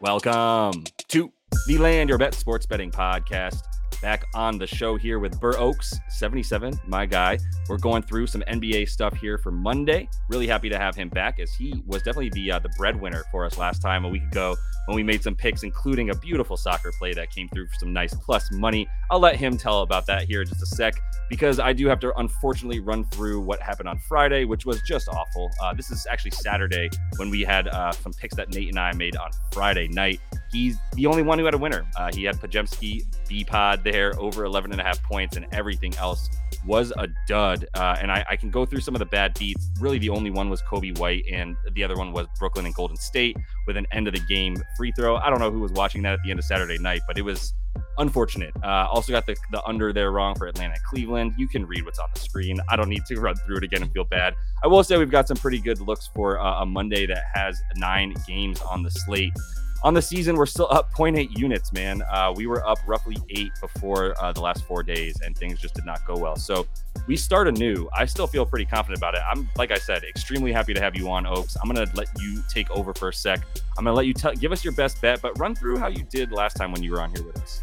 Welcome to the Land Your Bet Sports Betting Podcast. Back on the show here with Burr Oaks, 77, my guy. We're going through some NBA stuff here for Monday. Really happy to have him back as he was definitely the uh, the breadwinner for us last time a week ago when we made some picks, including a beautiful soccer play that came through for some nice plus money. I'll let him tell about that here in just a sec because I do have to unfortunately run through what happened on Friday, which was just awful. Uh, this is actually Saturday when we had uh, some picks that Nate and I made on Friday night. He's the only one who had a winner. Uh, he had Podziemski B pod there over 11 and a half points, and everything else was a dud. Uh, and I, I, can go through some of the bad beats. Really, the only one was Coby White, and the other one was Brooklyn and Golden State with an end of the game free throw. I don't know who was watching that at the end of Saturday night, but it was unfortunate. Uh, also got the, the under there wrong for Atlanta Cleveland. You can read what's on the screen. I don't need to run through it again and feel bad. I will say we've got some pretty good looks for uh, a Monday that has nine games on the slate on the season, we're still up 0.8 units, man. Uh, we were up roughly eight before uh, the last four days, and things just did not go well. So we start anew. I still feel pretty confident about it. I'm, like I said, extremely happy to have you on, Oaks. I'm going to let you take over for a sec. I'm going to let you tell, give us your best bet, but run through how you did last time when you were on here with us.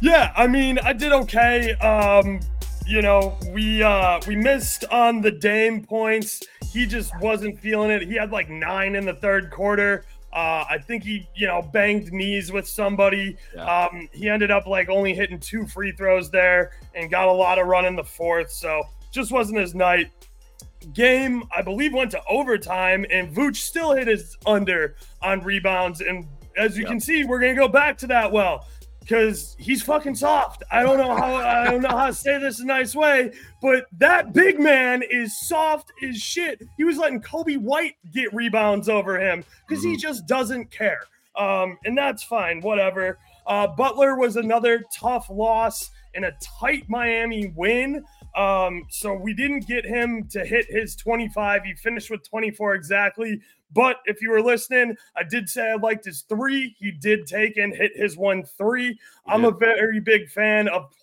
Yeah, I mean, I did okay. Um, you know, we uh we missed on the Dame points. He just wasn't feeling it. He had like nine in the third quarter. Uh, I think he, you know, banged knees with somebody. Yeah. Um, he ended up like only hitting two free throws there and got a lot of run in the fourth. So just wasn't his night. Game, I believe, went to overtime, and Vooch still hit his under on rebounds. And as you yeah. can see, we're gonna go back to that. Well, because he's fucking soft. I don't know how I don't know how to say this in a nice way, but that big man is soft as shit. He was letting Coby White get rebounds over him because mm-hmm. he just doesn't care. Um, and that's fine, whatever. Uh, Butler was another tough loss in a tight Miami win. Um, so we didn't get him to hit his 25. He finished with 24 exactly. But if you were listening, I did say I liked his three. He did take and hit his one three. I'm a very big fan of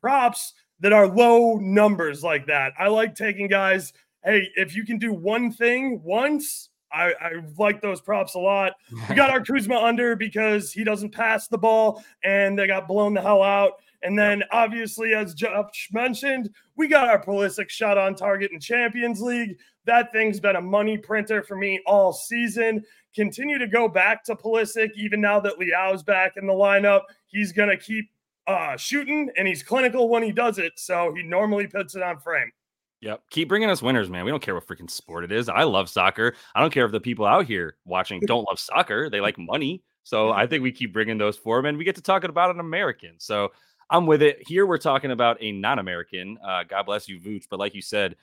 props that are low numbers like that. I like taking guys. Hey, if you can do one thing once, I, I like those props a lot. We got our Kuzma under because he doesn't pass the ball and they got blown the hell out. And then, obviously, as Josh mentioned, we got our Pulisic shot on target in Champions League. That thing's been a money printer for me all season. Continue to go back to Pulisic, even now that Leao's back in the lineup. He's going to keep uh, shooting, and he's clinical when he does it. So he normally puts it on frame. Yep. Keep bringing us winners, man. We don't care what freaking sport it is. I love soccer. I don't care if the people out here watching don't love soccer. They like money. So I think we keep bringing those for them, and we get to talking about an American. So I'm with it. Here we're talking about a non-American. Uh, God bless you, Vooch. But like you said,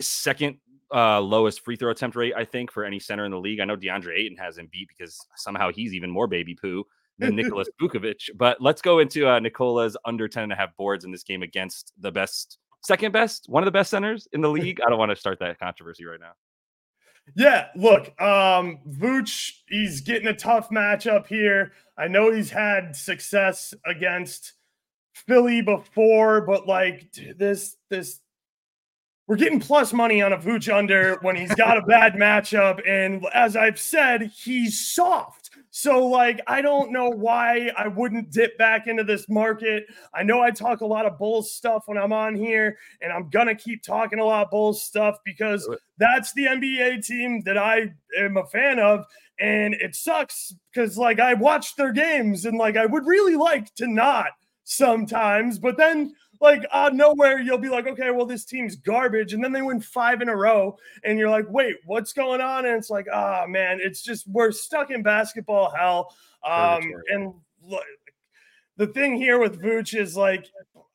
second uh, lowest free throw attempt rate, I think, for any center in the league. I know DeAndre Ayton has him beat because somehow he's even more baby poo than Nicholas Vucevic. But let's go into uh, Nikola's under 10 and a half boards in this game against the best, second best, one of the best centers in the league. I don't want to start that controversy right now. Yeah, look, um, Vooch, he's getting a tough matchup here. I know he's had success against Philly before, but like this, this, we're getting plus money on a Vooch under when he's got a bad matchup. And as I've said, he's soft. So, like, I don't know why I wouldn't dip back into this market. I know I talk a lot of Bulls stuff when I'm on here, and I'm going to keep talking a lot of Bulls stuff because that's the NBA team that I am a fan of. And it sucks because, like, I watch their games and, like, I would really like to not sometimes, but then like out of nowhere you'll be like okay well this team's garbage and then they win five in a row and you're like wait what's going on and it's like ah oh, man it's just we're stuck in basketball hell um and look, the thing here with Vooch is like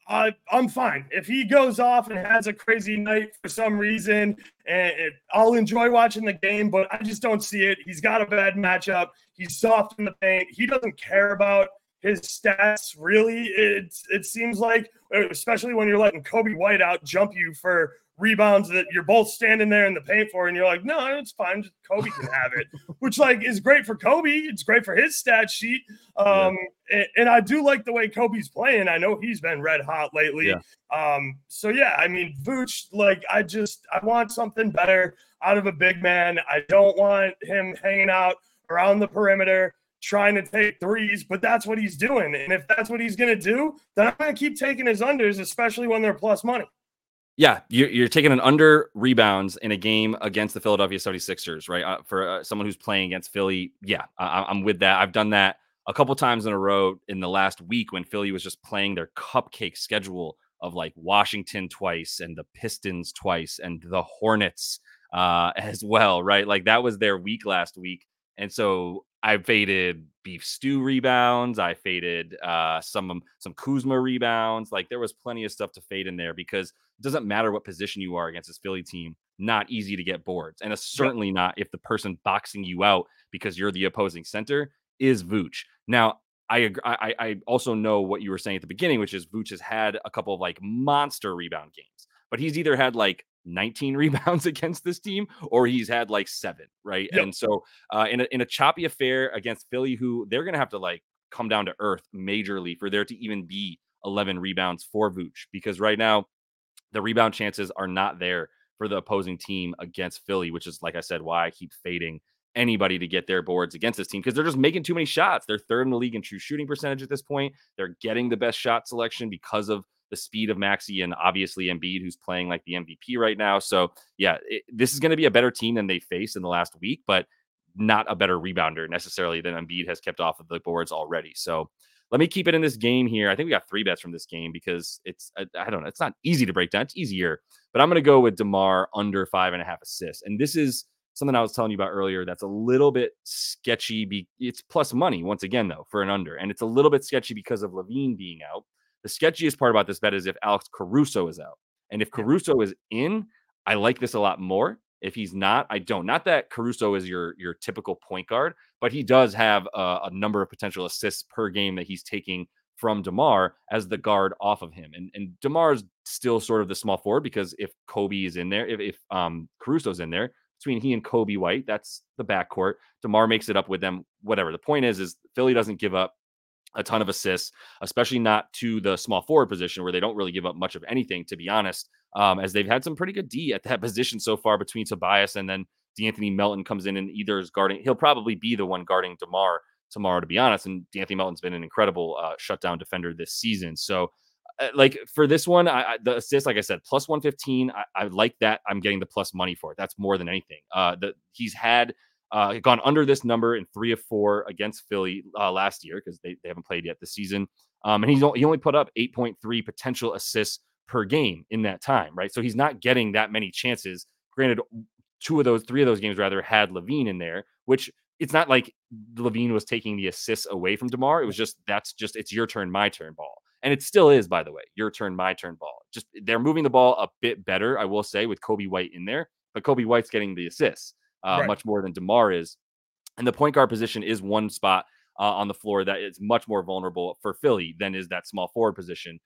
I, I'm fine if he goes off and has a crazy night for some reason, and it, I'll enjoy watching the game. But I just don't see it. He's got a bad matchup. He's soft in the paint. He doesn't care about his stats really it it seems like especially when you're letting coby White out jump you for rebounds that you're both standing there in the paint for and you're like no it's fine. Just Coby can have it which like is great for coby. It's great for his stat sheet. Um yeah. and, and, I do like the way coby's playing. I know he's been red hot lately. Yeah. um so yeah I mean Vooch like I just I want something better out of a big man. I don't want him hanging out around the perimeter trying to take threes, but that's what he's doing. And if that's what he's going to do, then I'm going to keep taking his unders, especially when they're plus money. Yeah, you're, taking an under rebounds in a game against the Philadelphia 76ers, right? Uh, for uh, someone who's playing against Philly, yeah, I, I'm with that. I've done that a couple times in a row in the last week when Philly was just playing their cupcake schedule of like Washington twice and the Pistons twice and the Hornets uh, as well, right? Like that was their week last week. And so I faded beef stew rebounds. I faded uh, some some Kuzma rebounds. Like there was plenty of stuff to fade in there because it doesn't matter what position you are against this Philly team. Not easy to get boards, and it's certainly not if the person boxing you out because you're the opposing center is Vooch. Now I, I I also know what you were saying at the beginning, which is Vooch has had a couple of like monster rebound games, but he's either had like 19 rebounds against this team, or he's had like seven, right? Yep. And so, uh, in a in a choppy affair against Philly, who they're gonna have to like come down to earth majorly for there to even be 11 rebounds for Vooch, because right now the rebound chances are not there for the opposing team against Philly, which is like I said, why I keep fading anybody to get their boards against this team because they're just making too many shots. They're third in the league in true shooting percentage at this point. They're getting the best shot selection because of the speed of Maxey and obviously Embiid, who's playing like the MVP right now. So, yeah, it, this is going to be a better team than they faced in the last week, but not a better rebounder necessarily than Embiid has kept off of the boards already. So, let me keep it in this game here. I think we got three bets from this game because it's, I, I don't know, it's not easy to break down. It's easier, but I'm going to go with DeMar under five and a half assists. And this is something I was telling you about earlier that's a little bit sketchy. Be, it's plus money once again, though, for an under. And it's a little bit sketchy because of LaVine being out. The sketchiest part about this bet is if Alex Caruso is out. And if Caruso is in, I like this a lot more. If he's not, I don't. Not that Caruso is your your typical point guard, but he does have a, a number of potential assists per game that he's taking from DeMar as the guard off of him. And and DeMar's still sort of the small forward because if Coby is in there, if, if um Caruso's in there, between he and Coby White, that's the backcourt. DeMar makes it up with them. Whatever. The point is, is Philly doesn't give up a ton of assists, especially not to the small forward position where they don't really give up much of anything, to be honest. Um, as they've had some pretty good D at that position so far between Tobias and then De'Anthony Melton comes in and either is guarding, he'll probably be the one guarding DeMar tomorrow, to be honest. And De'Anthony Melton's been an incredible uh, shutdown defender this season. So, uh, like for this one, I, I, the assist, like I said, plus 115. I, I, like that. I'm getting the plus money for it. That's more than anything. Uh, the, he's had uh, gone under this number in three of four against Philly uh, last year because they, they haven't played yet this season. Um, and he's he only put up 8.3 potential assists per game in that time, right? So he's not getting that many chances. Granted, two of those, three of those games rather had LaVine in there, which it's not like LaVine was taking the assists away from DeMar. It was just that's just it's your turn, my turn ball. And it still is, by the way, your turn, my turn ball. Just they're moving the ball a bit better, I will say, with Coby White in there, but Coby White's getting the assists uh, right. much more than DeMar is. And the point guard position is one spot uh, on the floor that is much more vulnerable for Philly than is that small forward position.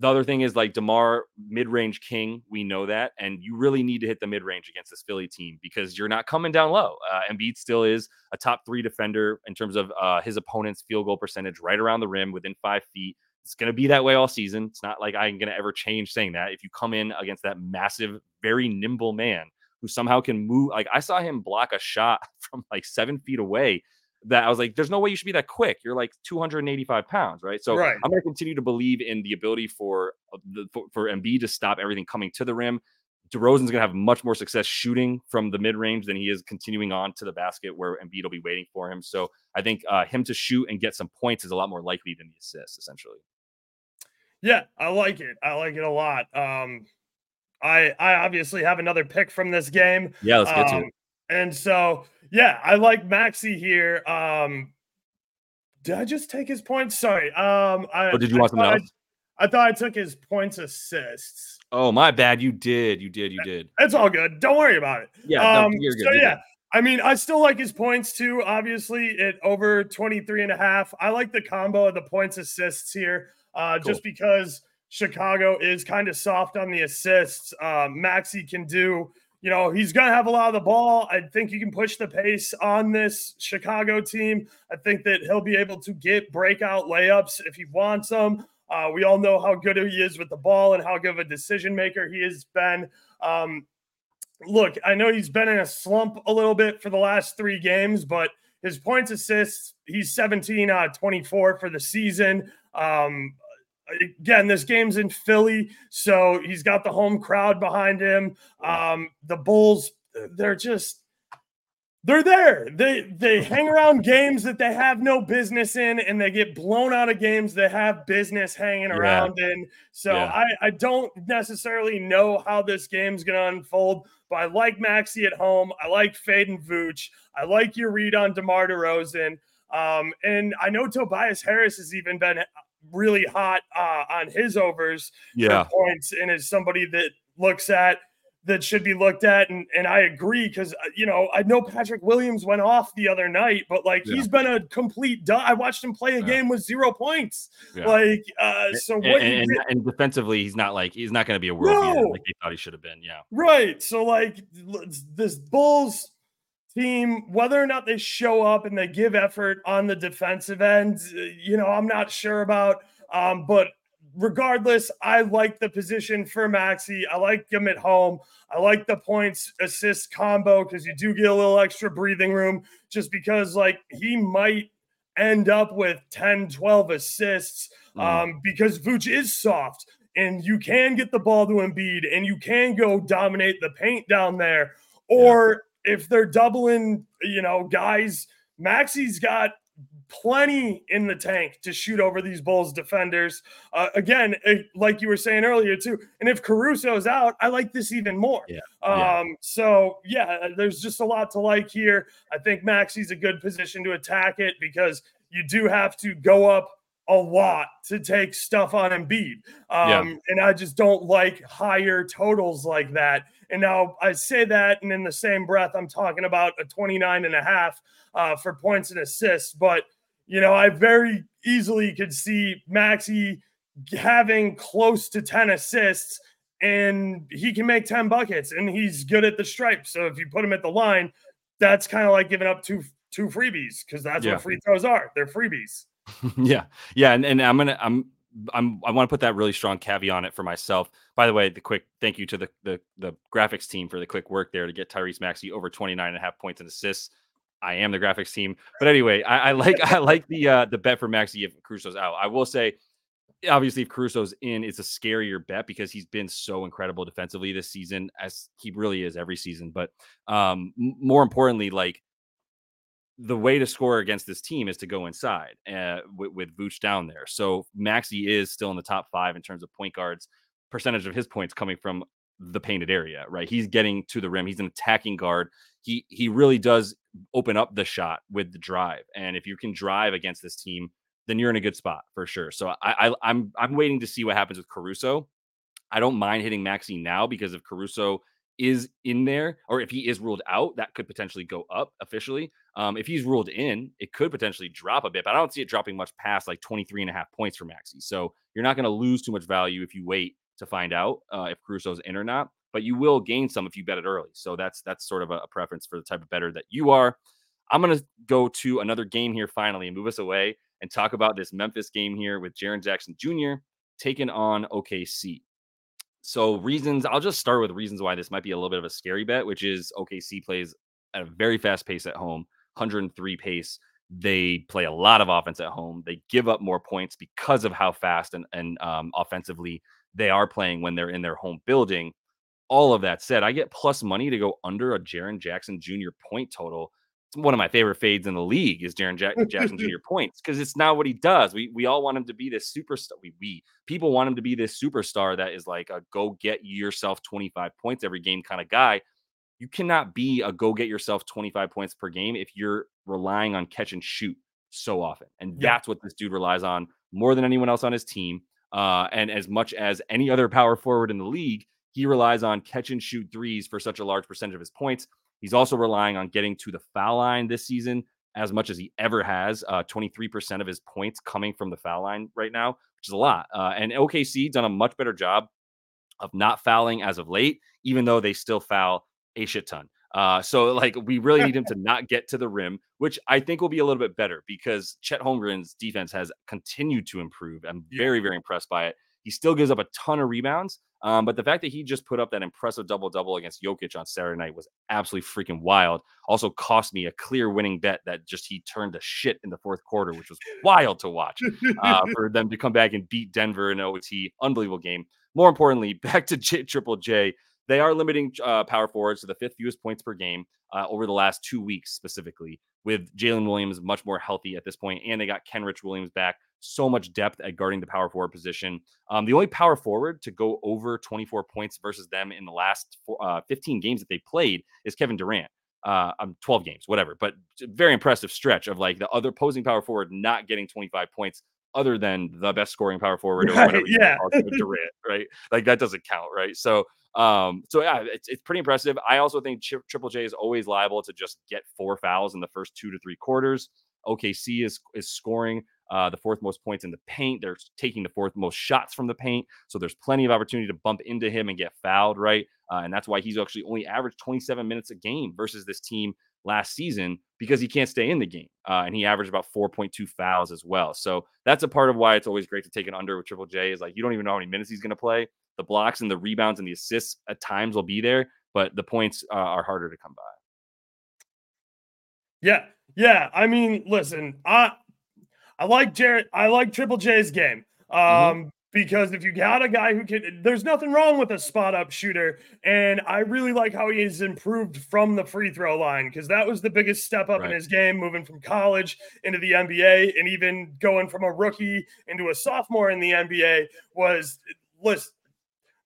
The other thing is like DeMar, mid range king. We know that. And you really need to hit the mid range against this Philly team because you're not coming down low. Uh, Embiid still is a top three defender in terms of uh, his opponent's field goal percentage right around the rim within five feet. It's going to be that way all season. It's not like I'm going to ever change saying that. If you come in against that massive, very nimble man who somehow can move. Like I saw him block a shot from like seven feet away. That I was like, there's no way you should be that quick. You're like 285 pounds, right? So right. I'm going to continue to believe in the ability for uh, the for, for Embiid to stop everything coming to the rim. DeRozan's going to have much more success shooting from the mid range than he is continuing on to the basket where Embiid will be waiting for him. So I think uh, him to shoot and get some points is a lot more likely than the assist, essentially. Yeah, I like it. I like it a lot. Um, I I obviously have another pick from this game. Yeah, let's get um, to it. And so, yeah, I like Maxey here. Um, did I just take his points? Sorry. Um, I, or did you want something else? I, I, thought I took his points assists. Oh, my bad. You did. You did. You did. It's all good. Don't worry about it. Yeah. Um, no, you're good. So, you're yeah. Good. I mean, I still like his points too. Obviously, at over 23 and a half. I like the combo of the points assists here, uh, cool. just because – Chicago is kind of soft on the assists. Uh, Maxey can do, you know, he's going to have a lot of the ball. I think he can push the pace on this Chicago team. I think that he'll be able to get breakout layups if he wants them. Uh, we all know how good he is with the ball and how good of a decision maker he has been. Um, look, I know he's been in a slump a little bit for the last three games, but his points, assists, he's 17 uh 24 for the season. Um again, this game's in Philly, so he's got the home crowd behind him. Um, the Bulls, they're just they're there. They they hang around games that they have no business in, and they get blown out of games they have business hanging around yeah. in. So yeah. I, I don't necessarily know how this game's gonna unfold, but I like Maxey at home. I like Fade and Vooch. I like your read on DeMar DeRozan. Um, and I know Tobias Harris has even been really hot uh, on his overs yeah. points and is somebody that looks at that should be looked at and, and i agree because uh, you know i know patrick williams went off the other night but like yeah. he's been a complete duh. i watched him play a yeah. game with zero points yeah. like uh so what and, and, and, defensively he's not like he's not going to be a world no. like he thought he should have been yeah right so like this bulls team, whether or not they show up and they give effort on the defensive end, uh, you know, I'm not sure about. Um, but regardless, I like the position for Maxey. I like him at home. I like the points assist combo because you do get a little extra breathing room just because, like, he might end up with 10, 12 assists mm. um, because Vooch is soft and you can get the ball to Embiid and you can go dominate the paint down there. Or if they're doubling, you know, guys, Maxey's got plenty in the tank to shoot over these Bulls defenders. Uh, again, it, like you were saying earlier too, and if Caruso's out, I like this even more. Yeah. Um, So yeah, there's just a lot to like here. I think Maxey's a good position to attack it because you do have to go up a lot to take stuff on Embiid. Um, yeah. And I just don't like higher totals like that. And now I say that, and in the same breath, I'm talking about a 29 and a half uh, for points and assists. But, you know, I very easily could see Maxey having close to 10 assists and he can make 10 buckets and he's good at the stripe. So if you put him at the line, that's kind of like giving up two two freebies because that's yeah. what free throws are. They're freebies. yeah. Yeah. And, and I'm gonna I'm I'm I want to put that really strong caveat on it for myself. By the way, the quick thank you to the the, the graphics team for the quick work there to get Tyrese Maxey over 29 and a half points and assists. I am the graphics team. But anyway, I, I like I like the uh the bet for Maxey if Caruso's out. I will say obviously if Caruso's in, it's a scarier bet because he's been so incredible defensively this season, as he really is every season. But um more importantly, like the way to score against this team is to go inside uh, with, with Vooch down there. So Maxey is still in the top five in terms of point guards. Percentage of his points coming from the painted area, right? He's getting to the rim. He's an attacking guard. He he really does open up the shot with the drive. And if you can drive against this team, then you're in a good spot for sure. So I, I I'm I'm waiting to see what happens with Caruso. I don't mind hitting Maxey now because if Caruso is in there, or if he is ruled out, that could potentially go up officially. Um, if he's ruled in, it could potentially drop a bit, but I don't see it dropping much past like 23 and a half points for Maxey. So you're not going to lose too much value if you wait to find out uh, if Caruso's in or not, but you will gain some if you bet it early. So that's that's sort of a, a preference for the type of better that you are. I'm going to go to another game here finally and move us away and talk about this Memphis game here with Jaren Jackson Jr. taking on OKC. So reasons, I'll just start with reasons why this might be a little bit of a scary bet, which is OKC plays at a very fast pace at home, 103 pace. They play a lot of offense at home. They give up more points because of how fast and, and um, offensively they are playing when they're in their home building. All of that said, I get plus money to go under a Jaren Jackson Jr. point total one of my favorite fades in the league is Jaren Jack- Jackson Jr. points because it's not what he does. We we all want him to be this superstar. We we people want him to be this superstar that is like a go get yourself 25 points every game kind of guy. You cannot be a go get yourself 25 points per game if you're relying on catch and shoot so often. And yeah. that's what this dude relies on more than anyone else on his team. Uh, and as much as any other power forward in the league, he relies on catch and shoot threes for such a large percentage of his points. He's also relying on getting to the foul line this season as much as he ever has. Uh, 23% of his points coming from the foul line right now, which is a lot. Uh, and OKC done a much better job of not fouling as of late, even though they still foul a shit ton. Uh, so like we really need him to not get to the rim, which I think will be a little bit better because Chet Holmgren's defense has continued to improve. I'm very, very impressed by it. He still gives up a ton of rebounds, Um, but the fact that he just put up that impressive double double against Jokic on Saturday night was absolutely freaking wild. Also cost me a clear winning bet that just he turned to shit in the fourth quarter, which was wild to watch uh, for them to come back and beat Denver in OT. Unbelievable game. More importantly, back to J- Triple J. They are limiting uh, power forwards to the fifth fewest points per game uh, over the last two weeks, specifically, with Jalen Williams much more healthy at this point, and they got Kenrich Williams back. So much depth at guarding the power forward position. Um, the only power forward to go over 24 points versus them in the last four, uh, 15 games that they played is Kevin Durant. Uh, um, 12 games, whatever, but very impressive stretch of like the other opposing power forward not getting 25 points other than the best scoring power forward or whatever. yeah. Durant, right? Like that doesn't count, right? So um, so yeah, it's, it's pretty impressive. I also think Triple J is always liable to just get four fouls in the first two to three quarters. OKC is is scoring uh, the fourth most points in the paint. They're taking the fourth most shots from the paint. So there's plenty of opportunity to bump into him and get fouled, right? Uh, and that's why he's actually only averaged 27 minutes a game versus this team last season because he can't stay in the game. Uh, and he averaged about 4.2 fouls as well. So that's a part of why it's always great to take an under with Triple J is like you don't even know how many minutes he's going to play the blocks and the rebounds and the assists at times will be there, but the points uh, are harder to come by. Yeah, yeah. I mean, listen, I I like Jared. I like Triple J's game. Mm-hmm. Um, mm-hmm. Because if you got a guy who can, there's nothing wrong with a spot up shooter. And I really like how he has improved from the free throw line because that was the biggest step up right. in his game, moving from college into the NBA and even going from a rookie into a sophomore in the NBA was listen,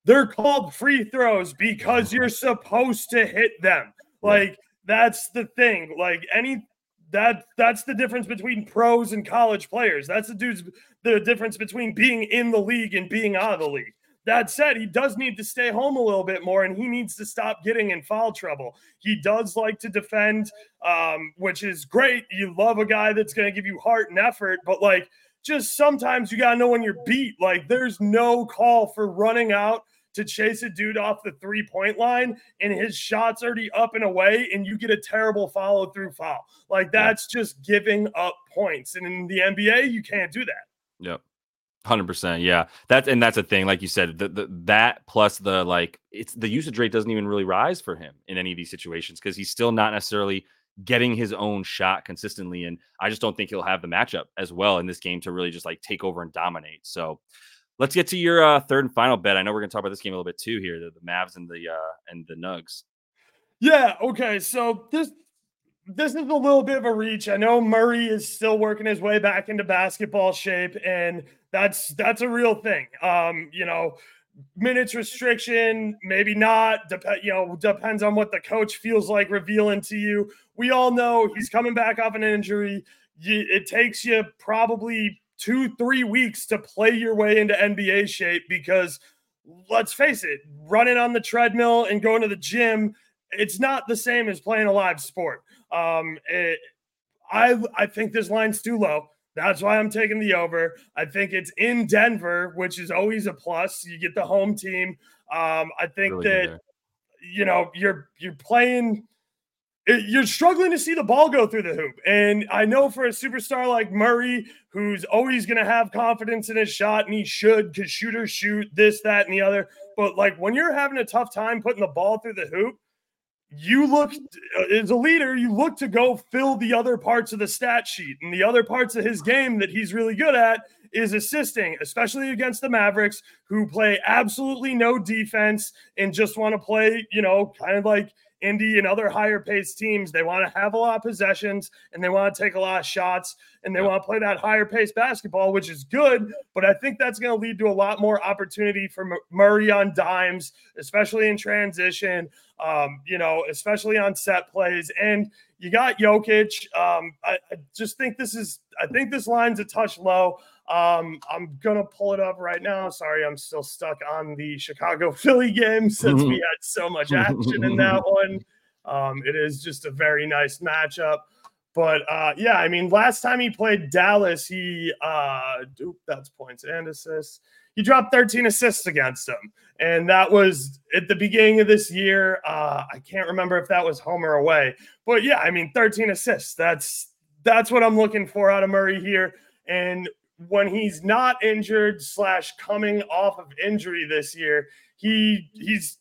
they're called free throws because you're supposed to hit them. Like that's the thing. Like any that that's the difference between pros and college players. That's the dude's the difference between being in the league and being out of the league. That said, he does need to stay home a little bit more and he needs to stop getting in foul trouble. He does like to defend, um, which is great. You love a guy that's going to give you heart and effort, but like just sometimes you got to know when you're beat. Like there's no call for running out to chase a dude off the three point line and his shot's already up and away and you get a terrible follow through foul. Like that's just giving up points. And in the NBA, you can't do that. Yep. Hundred percent, yeah. That's and that's a thing, like you said, the, the that plus the like, it's the usage rate doesn't even really rise for him in any of these situations because he's still not necessarily getting his own shot consistently, and I just don't think he'll have the matchup as well in this game to really just like take over and dominate. So, Let's get to your uh, third and final bet. I know we're going to talk about this game a little bit too here, the, the Mavs and the uh, and the Nugs. Yeah. Okay. So this this is a little bit of a reach. I know Murray is still working his way back into basketball shape, and that's that's a real thing. Um, you know, minutes restriction, maybe not. Dep- you know, depends on what the coach feels like revealing to you. We all know he's coming back off an injury. It takes you probably two, three weeks to play your way into NBA shape because let's face it, running on the treadmill and going to the gym, it's not the same as playing a live sport. Um, it, I I think this line's too low. That's why I'm taking the over. I think it's in Denver, which is always a plus. You get the home team. Um, I think really that you know you're you're playing you're struggling to see the ball go through the hoop. And I know for a superstar like Murray, who's always going to have confidence in his shot, and he should because shooters shoot this, that, and the other. But like when you're having a tough time putting the ball through the hoop, you look uh, as a leader, you look to go fill the other parts of the stat sheet and the other parts of his game that he's really good at is assisting, especially against the Mavericks, who play absolutely no defense and just want to play, you know, kind of like Indy and other higher paced teams, they want to have a lot of possessions and they want to take a lot of shots and they want to play that higher paced basketball, which is good. But I think that's going to lead to a lot more opportunity for Murray on dimes, especially in transition, um, you know, especially on set plays. And you got Jokic. Um, I, I just think this is, I think this line's a touch low. Um, I'm gonna pull it up right now. Sorry, I'm still stuck on the Chicago Philly game since we had so much action in that one. Um, it is just a very nice matchup. But uh, yeah, I mean, last time he played Dallas, he uh, that's points and assists. He dropped 13 assists against them, and that was at the beginning of this year. Uh, I can't remember if that was home or away, but yeah, I mean, 13 assists. That's that's what I'm looking for out of Murray here. And when he's not injured slash coming off of injury this year, he he's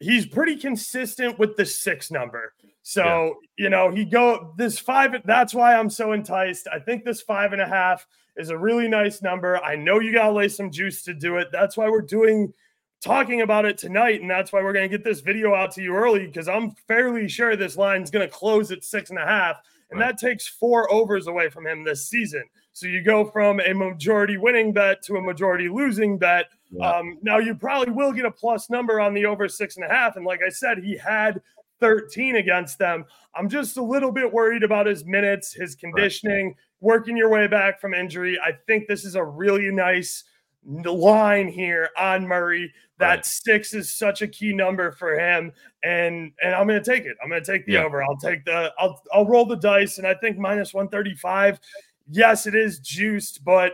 he's pretty consistent with the six number. So, yeah. you know, he go this five. That's why I'm so enticed. I think this five and a half is a really nice number. I know you got to lay some juice to do it. That's why we're doing talking about it tonight. And that's why we're going to get this video out to you early because I'm fairly sure this line's going to close at six and a half. And right. that takes four overs away from him this season. So you go from a majority winning bet to a majority losing bet. Yeah. Um, now you probably will get a plus number on the over six and a half. And like I said, he had 13 against them. I'm just a little bit worried about his minutes, his conditioning, right. working your way back from injury. I think this is a really nice line here on Murray. That right. six is such a key number for him, and and I'm going to take it. I'm going to take the yeah. over. I'll take the. I'll I'll roll the dice, and I think minus 135. Yes, it is juiced, but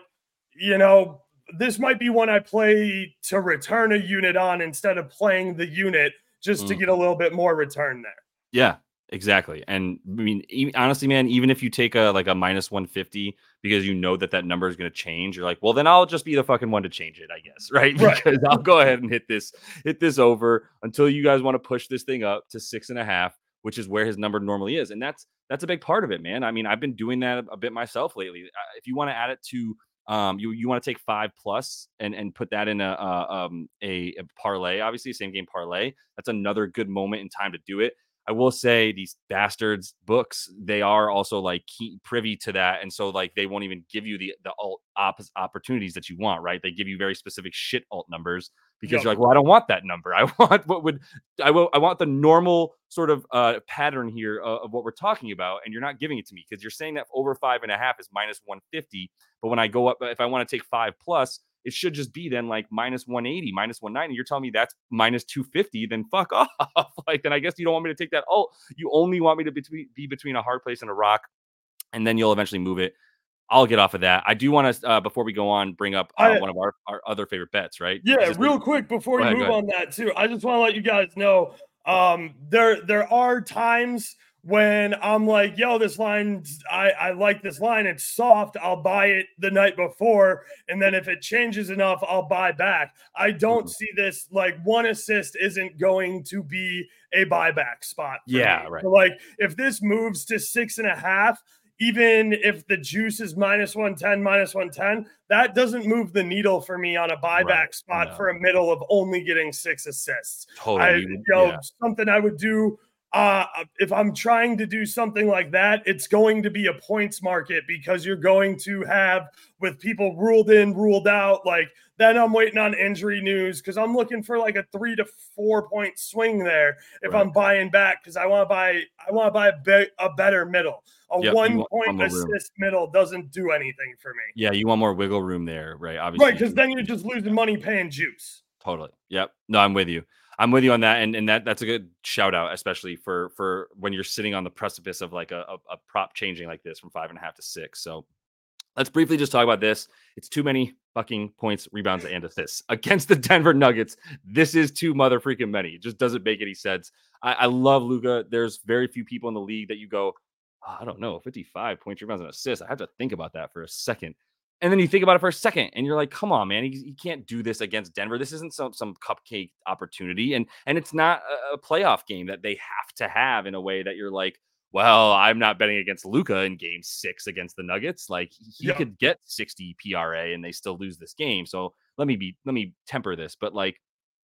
you know this might be one I play to return a unit on instead of playing the unit just mm. to get a little bit more return there. Yeah, exactly. And I mean, even, honestly, man, even if you take a like a minus 150 because you know that that number is going to change, you're like, well, then I'll just be the fucking one to change it, I guess, right? right. Because I'll go ahead and hit this, hit this over until you guys want to push this thing up to six and a half, which is where his number normally is, and that's that's a big part of it, man. I mean, I've been doing that a bit myself lately. If you want to add it to um, you you want to take five plus and and put that in a um a, a parlay, obviously same game parlay. That's another good moment in time to do it. I will say these bastards books, they are also like key, privy to that. And so like they won't even give you the the alt opposite opportunities that you want, right? They give you very specific shit alt numbers because yep. you're like, well, I don't want that number. I want what would I will I want the normal sort of uh pattern here of, of what we're talking about, and you're not giving it to me because you're saying that over five and a half is minus 150. But when I go up, if I want to take five plus, it should just be then like minus 180, minus 190. You're telling me that's minus 250, then fuck off. like, then I guess you don't want me to take that. Oh, you only want me to be, be between a hard place and a rock, and then you'll eventually move it. I'll get off of that. I do want to, uh, before we go on, bring up uh, I, one of our, our other favorite bets, right? Yeah, real quick before we move on that too. I just want to let you guys know um, there there are times – when I'm like, yo, this line, I, I like this line. It's soft. I'll buy it the night before. And then if it changes enough, I'll buy back. I don't mm-hmm. see this like one assist isn't going to be a buyback spot. Yeah. Me. Right. So, like if this moves to six and a half, even if the juice is minus 110, minus 110, that doesn't move the needle for me on a buyback right. spot no. for a middle of only getting six assists. Totally. I, you know, yeah. something I would do uh, if I'm trying to do something like that, it's going to be a points market because you're going to have with people ruled in, ruled out. Like then I'm waiting on injury news because I'm looking for like a three to four point swing there if right. I'm buying back because I want to buy I want to buy a, be- a better middle. A yep, one point assist room. middle doesn't do anything for me. Yeah, you want more wiggle room there, right? Obviously, right because then you're just losing money paying juice. Totally. Yep. No, I'm with you. I'm with you on that, and and that that's a good shout out, especially for for when you're sitting on the precipice of like a, a, a prop changing like this from five and a half to six. So let's briefly just talk about this. It's too many fucking points, rebounds, and assists against the Denver Nuggets. This is too mother freaking many. It just doesn't make any sense. I, I love Luka. There's very few people in the league that you go, oh, I don't know, 55 points, rebounds, and assists. I have to think about that for a second. And then you think about it for a second, and you're like, "Come on, man! He, he can't do this against Denver. This isn't some some cupcake opportunity, and and it's not a, a playoff game that they have to have in a way that you're like, well, I'm not betting against Luka in game six against the Nuggets. Like he yeah. could get 60 PRA and they still lose this game. So let me be let me temper this. But like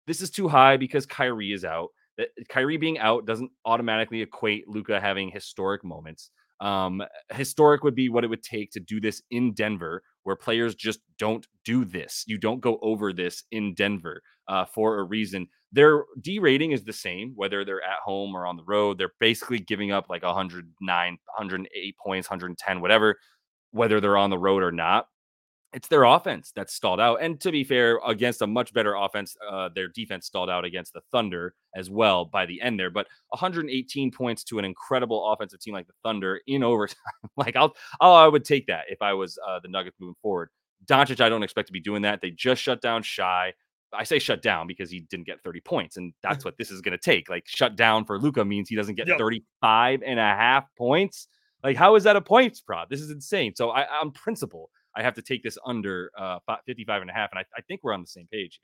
this is too high because Kyrie is out. That Kyrie being out doesn't automatically equate Luka having historic moments. Um, historic would be what it would take to do this in Denver, where players just don't do this. You don't go over this in Denver uh, for a reason. Their D rating is the same, whether they're at home or on the road. They're basically giving up like 109, 108 points, 110, whatever, whether they're on the road or not it's their offense that's stalled out. And to be fair, against a much better offense, uh, their defense stalled out against the Thunder as well by the end there. But 118 points to an incredible offensive team like the Thunder in overtime. like I'll, oh, I would take that if I was uh, the Nuggets moving forward. Doncic, I don't expect to be doing that. They just shut down Shai. I say shut down because he didn't get 30 points, and that's what this is going to take. Like shut down for Luka means he doesn't get yep. 35 and a half points. Like, how is that a points prop? This is insane. So, I, on principle, I have to take this under uh, 55 and a half. And I, I think we're on the same page.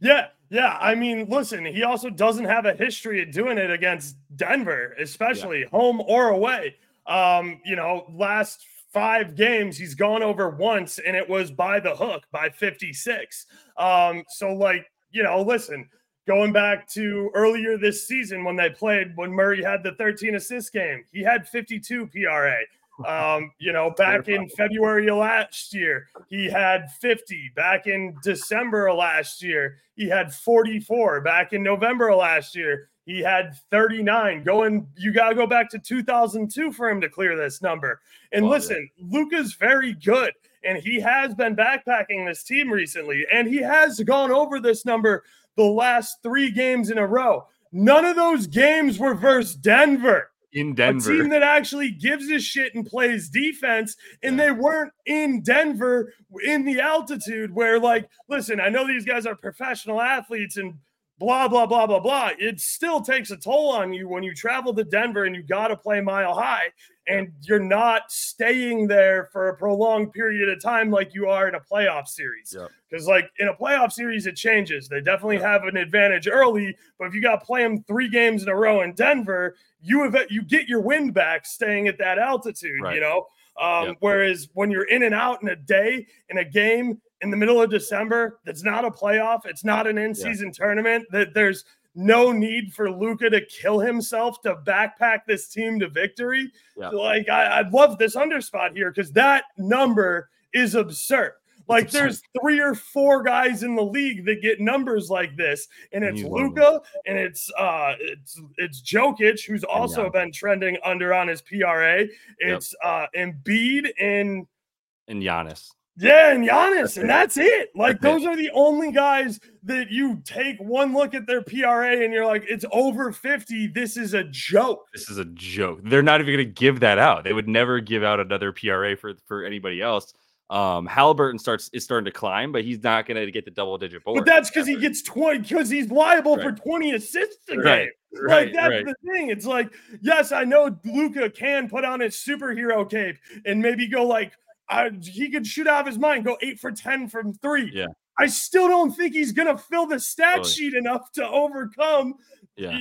Yeah, yeah. I mean, listen, he also doesn't have a history of doing it against Denver, especially yeah. home or away. Um, you know, last five games, he's gone over once, and it was by the hook by 56. Um, so, like, you know, listen, going back to earlier this season when they played when Murray had the 13 assist game, he had 52 PRA. Um, you know, back in February of last year, he had 50. Back in December of last year, he had 44. Back in November of last year, he had 39. Going, you got to go back to 2002 for him to clear this number. And listen, Luka's very good, and he has been backpacking this team recently, and he has gone over this number the last three games in a row. None of those games were versus Denver in Denver. A team that actually gives a shit and plays defense. And yeah. they weren't in Denver in the altitude where, like, listen, I know these guys are professional athletes and blah, blah, blah, blah, blah. It still takes a toll on you when you travel to Denver and you got to play mile high and you're not staying there for a prolonged period of time like you are in a playoff series. Because, like, in a playoff series, it changes. They definitely have an advantage early, but if you got to play them three games in a row in Denver, you have you get your wind back staying at that altitude, right. you know. Um. Whereas when you're in and out in a day in a game in the middle of December, that's not a playoff, it's not an in-season yeah. tournament. That there's no need for Luka to kill himself to backpack this team to victory. Yeah. Like I, I love this underspot here because that number is absurd. Like there's three or four guys in the league that get numbers like this, and it's Luca, and it's uh it's it's Jokic, who's also yeah. been trending under on his PRA. It's yep. uh Embiid and and Giannis. Yeah, and Giannis, and that's it. Like those are the only guys that you take one look at their PRA and you're like, it's over 50. This is a joke. This is a joke. They're not even going to give that out. They would never give out another PRA for for anybody else. Um, Halliburton starts is starting to climb, but he's not going to get the double digit board. But that's because he gets 20 because he's liable right. for 20 assists a right. game. Right. Like that's right. the thing. It's like, yes, I know Luka can put on his superhero cape and maybe go like I, he could shoot out of his mind, go eight for 10 from three. Yeah. I still don't think he's going to fill the stat totally. sheet enough to overcome. Yeah.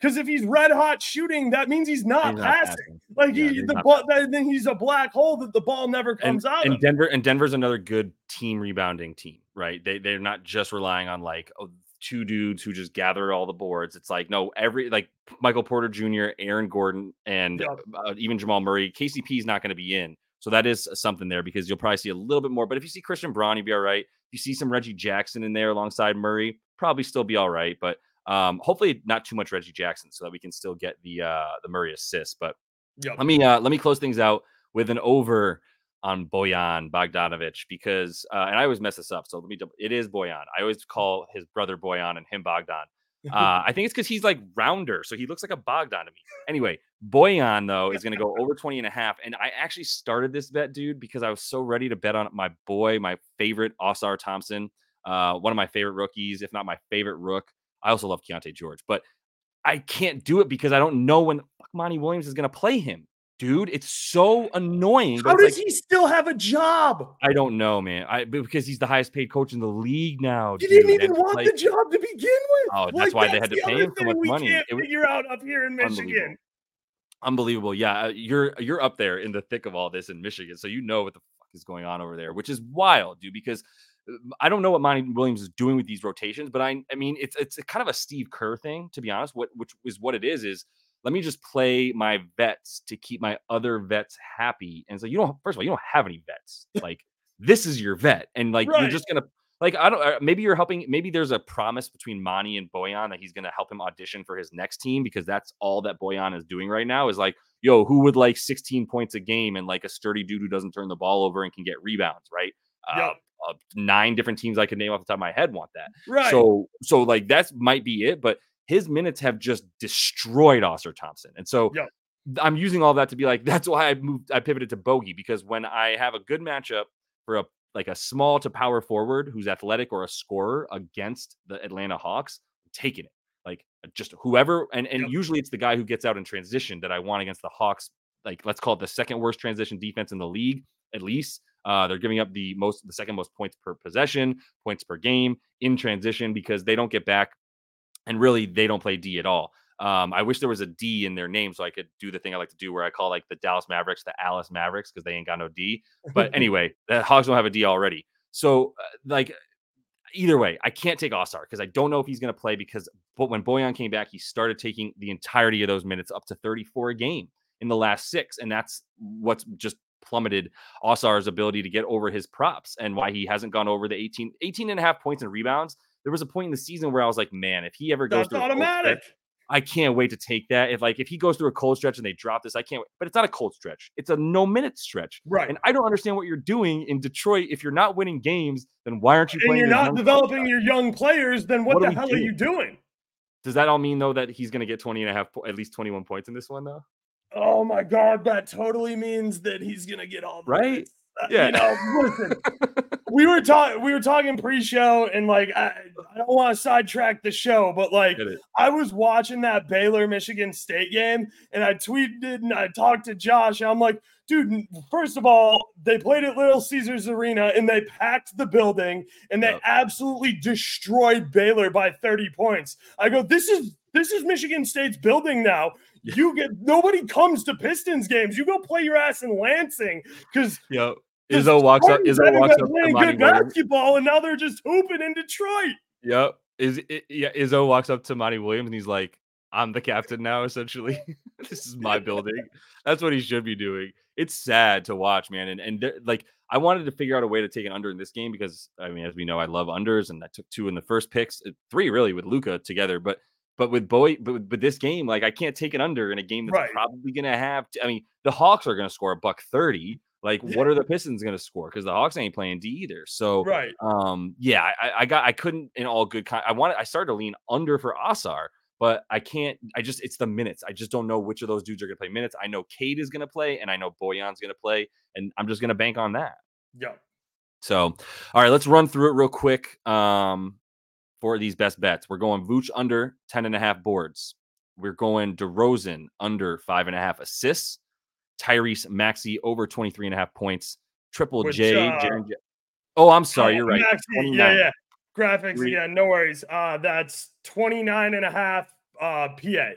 Because if he's red hot shooting, that means he's not, he's passing. not passing. Like yeah, he, the ball, then he's a black hole that the ball never comes and, out. And of. Denver and Denver's another good team rebounding team, right? They they're not just relying on like oh, two dudes who just gather all the boards. It's like no, every like Michael Porter Jr., Aaron Gordon, and yep. uh, even Jamal Murray. KCP is not going to be in. So that is something there because you'll probably see a little bit more. But if you see Christian Braun, you'd be all right. If you see some Reggie Jackson in there alongside Murray, probably still be all right. But um, hopefully not too much Reggie Jackson so that we can still get the uh, the Murray assist. But yep. let me uh, let me close things out with an over on Bojan Bogdanovic because uh, and I always mess this up. So let me it is Bojan. I always call his brother Bojan and him Bogdan. Uh, I think it's because he's like rounder, so he looks like a Bogdan to me. Anyway, Bojan though is going to go over 20 and a half. And I actually started this bet, dude, because I was so ready to bet on my boy, my favorite Ausar Thompson, uh, one of my favorite rookies, if not my favorite rook. I also love Keyonte George, but I can't do it because I don't know when Monty Williams is going to play him. Dude, it's so annoying. How does like, he still have a job? I don't know, man. I because he's the highest paid coach in the league now. He didn't even want like, the job to begin with. Oh, that's like, why that's they had to pay him so much we money. Can't it was, figure out up here in Michigan. Unbelievable. Yeah, uh, you're you're up there in the thick of all this in Michigan, so you know what the fuck is going on over there, which is wild, dude. Because I don't know what Monty Williams is doing with these rotations, but I I mean it's it's kind of a Steve Kerr thing, to be honest. What which is what it is is let me just play my vets to keep my other vets happy. And so you don't first of all, you don't have any vets. Like this is your vet, and like right. you're just gonna like I don't uh, maybe you're helping maybe there's a promise between Monty and Bojan that he's gonna help him audition for his next team because that's all that Bojan is doing right now is like, yo, who would like 16 points a game and like a sturdy dude who doesn't turn the ball over and can get rebounds, right? Yep. Uh, uh, nine different teams I could name off the top of my head want that. Right. So so like that might be it, but his minutes have just destroyed Ausar Thompson. And so. I'm using all that to be like, that's why I moved, I pivoted to Bogey because when I have a good matchup for a like a small to power forward who's athletic or a scorer against the Atlanta Hawks, I'm taking it. Like just whoever, and, and usually it's the guy who gets out in transition that I want against the Hawks like let's call it the second worst transition defense in the league at least. Uh, they're giving up the most, the second most points per possession, points per game in transition because they don't get back, and really they don't play D at all. Um, I wish there was a D in their name so I could do the thing I like to do where I call like the Dallas Mavericks the Alice Mavericks because they ain't got no D. But anyway, the Hogs don't have a D already. So uh, like either way, I can't take Ausar because I don't know if he's going to play because but when Bojan came back, he started taking the entirety of those minutes up to 34 a game in the last six. And that's what's just plummeted Ausar's ability to get over his props and why he hasn't gone over the 18, 18 and a half points and rebounds. There was a point in the season where I was like, man, if he ever goes That's automatic. Stretch, I can't wait to take that. If like if he goes through a cold stretch and they drop this, I can't wait. But it's not a cold stretch. It's a no minute stretch. Right. And I don't understand what you're doing in Detroit. If you're not winning games, then why aren't you and you're not developing players? your young players, then what, What the hell are you doing? Does that all mean though that he's going to get 20 and a half, po- at least 21 points in this one though? Oh my god, that totally means that he's gonna get all the Right? minutes. Uh, Yeah. You know, listen, we were talking we were talking pre-show and like I, I don't want to sidetrack the show, but like I was watching that Baylor Michigan State game and I tweeted and I talked to Josh. And I'm like, dude, first of all, they played at Little Caesars Arena and they packed the building and they Yep. absolutely destroyed Baylor by 30 points. I go, this is this is Michigan State's building now. You get nobody comes to Pistons games. You go play your ass in Lansing because Yo, Izzo walks up. Izzo walks up to playing good Williams. basketball, and now they're just hooping in Detroit. Yep. Is it, yeah, Izzo walks up to Monty Williams and he's like, I'm the captain now, essentially. this is my building. That's what he should be doing. It's sad to watch, man. And and like I wanted to figure out a way to take an under in this game because I mean, as we know, I love unders, and I took two in the first picks, uh, three really with Luka together. But but with Boy, but with, but this game, like I can't take it under in a game that's Right. probably gonna have. I mean, the Hawks are gonna score a buck thirty. Like, Yeah. what are the Pistons gonna score? Because the Hawks ain't playing D either. So Right. um, yeah, I, I got I couldn't in all good kind. I wanted I started to lean under for Ausar, but I can't. I just it's the minutes. I just don't know which of those dudes are gonna play minutes. I know Cade is gonna play, and I know Bojan's gonna play, and I'm just gonna bank on that. Yeah. So, all right, let's run through it real quick. Um, for these best bets, we're going Vooch under 10 and a half boards. We're going DeRozan under five and a half assists. Tyrese Maxey over 23 and a half points. Triple Which, J. uh, oh, I'm sorry. You're right. Yeah, yeah. Graphics, Three- yeah, no worries. Uh, that's 29 and a half uh, PA.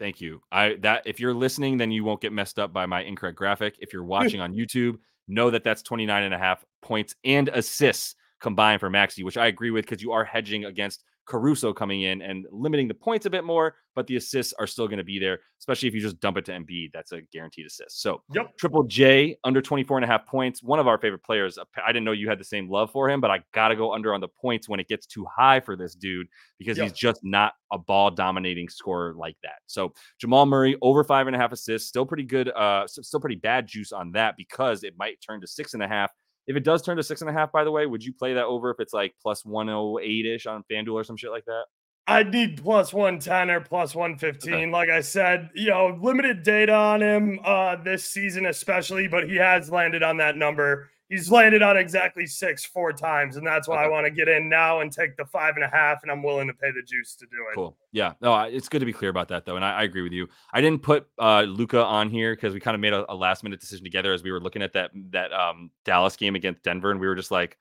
Thank you. I that if you're listening, then you won't get messed up by my incorrect graphic. If you're watching on YouTube, know that that's 29 and a half points and assists combined for Maxey, which I agree with because you are hedging against Caruso coming in and limiting the points a bit more, but the assists are still going to be there, especially if you just dump it to Embiid. That's a guaranteed assist. So Yep. Triple J under 24 and a half points. One of our favorite players. I didn't know you had the same love for him, but I got to go under on the points when it gets too high for this dude because Yep. he's just not a ball dominating scorer like that. So Jamal Murray over five and a half assists, still pretty good, uh, still pretty bad juice on that because it might turn to six and a half. If it does turn to six and a half, by the way, would you play that over if it's like plus 108 ish on FanDuel or some shit like that? I need plus 110 or plus 115. Like I said, you know, limited data on him uh, this season, especially, but he has landed on that number. He's landed on exactly six four times, and that's why I want to get in now and take the five and a half, and I'm willing to pay the juice to do it. Cool. Yeah. No, I- it's good to be clear about that though, and I, I agree with you. I didn't put uh Luka on here because we kind of made a, a last minute decision together as we were looking at that that um Dallas game against Denver, and we were just like,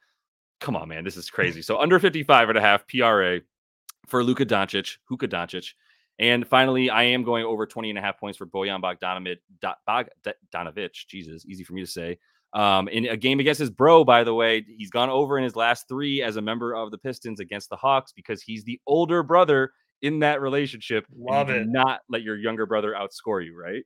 come on, man, this is crazy. so under 55 and a half PRA for Luka Doncic, Luka Doncic. And finally, I am going over 20 and a half points for Bojan Bogdanovic. Bogdanovic, Jesus, easy for me to say. Um, in a game against his bro, by the way, he's gone over in his last three as a member of the Pistons against the Hawks because he's the older brother in that relationship. Love it. Not let your younger brother outscore you, right?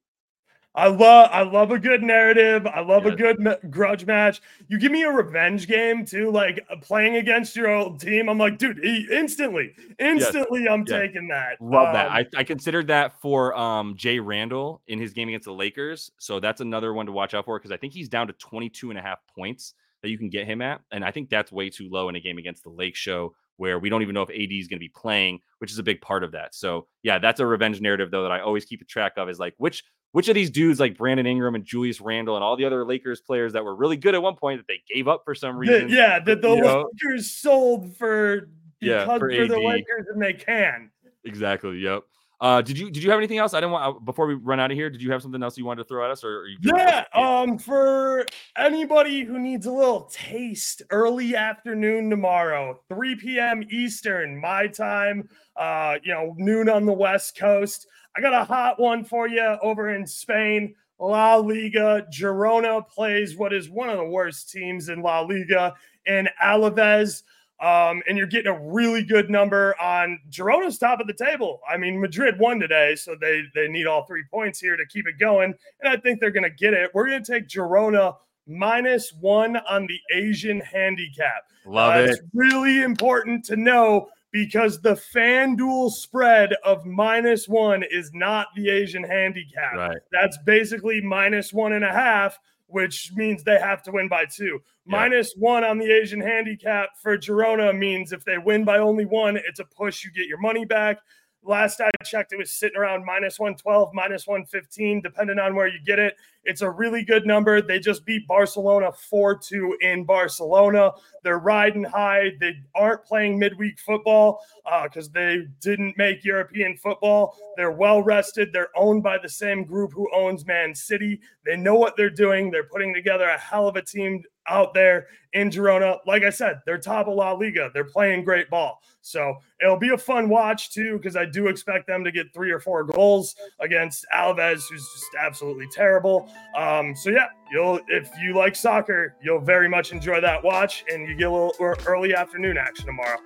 I love I love a good narrative. I love Yes. a good ma- grudge match. You give me a revenge game too, like playing against your old team. I'm like, dude, e- instantly, instantly, I'm Yeah. taking that. Love that. Um, I, I considered that for um Jay Randle in his game against the Lakers. So that's another one to watch out for because I think he's down to 22 and a half points that you can get him at. And I think that's way too low in a game against the Lake Show where we don't even know if AD is going to be playing, which is a big part of that. So yeah, that's a revenge narrative though that I always keep a track of is like which which of these dudes like Brandon Ingram and Julius Randle and all the other Lakers players that were really good at one point that they gave up for some reason. yeah, that the you know? Lakers sold for Yeah, because for for the Lakers and they can. Exactly. Yep. Uh, did you did you have anything else? I didn't want uh, before we run out of here. Did you have something else you wanted to throw at us, or yeah? Um, for anybody who needs a little taste, early afternoon tomorrow, 3 p.m. Eastern, my time. Uh, you know, noon on the West Coast. I got a hot one for you over in Spain. La Liga. Girona plays what is one of the worst teams in La Liga in Alaves. Um, and you're getting a really good number on Girona's top of the table. I mean, Madrid won today, so they they need all three points here to keep it going, and I think they're going to get it. We're going to take Girona minus one on the Asian handicap. Love uh, it. It's really important to know because the FanDuel spread of minus one is not the Asian handicap. Right. That's basically minus one and a half, which means they have to win by two. Yeah. Minus one on the Asian handicap for Girona means if they win by only one, it's a push. You get your money back. Last I checked, it was sitting around minus 112, minus 115, depending on where you get it. It's a really good number. They just beat Barcelona 4 2 in Barcelona. They're riding high. They aren't playing midweek football because uh, they didn't make European football. They're well rested. They're owned by the same group who owns Man City. They know what they're doing. They're putting together a hell of a team out there in Girona. Like I said, they're top of La Liga. They're playing great ball. So it'll be a fun watch too, because I do expect them to get three or four goals against Alaves, who's just absolutely terrible. Um, so yeah, you'll if you like soccer, you'll very much enjoy that watch, and you get a little early afternoon action tomorrow.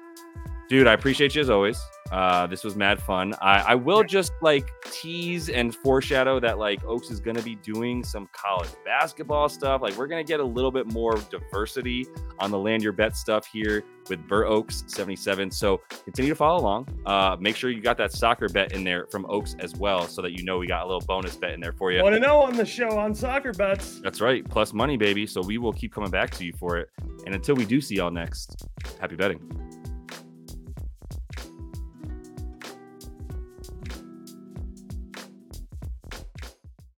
Dude, I appreciate you as always. Uh, this was mad fun. I, I will just like tease and foreshadow that like Oaks is going to be doing some college basketball stuff. Like we're going to get a little bit more diversity on the land your bet stuff here with BurrOaks77. So continue to follow along. Uh, make sure you got that soccer bet in there from Oaks as well, so that you know we got a little bonus bet in there for you. Want to know on the show on soccer bets? That's right, plus money, baby. So we will keep coming back to you for it. And until we do see y'all next, happy betting.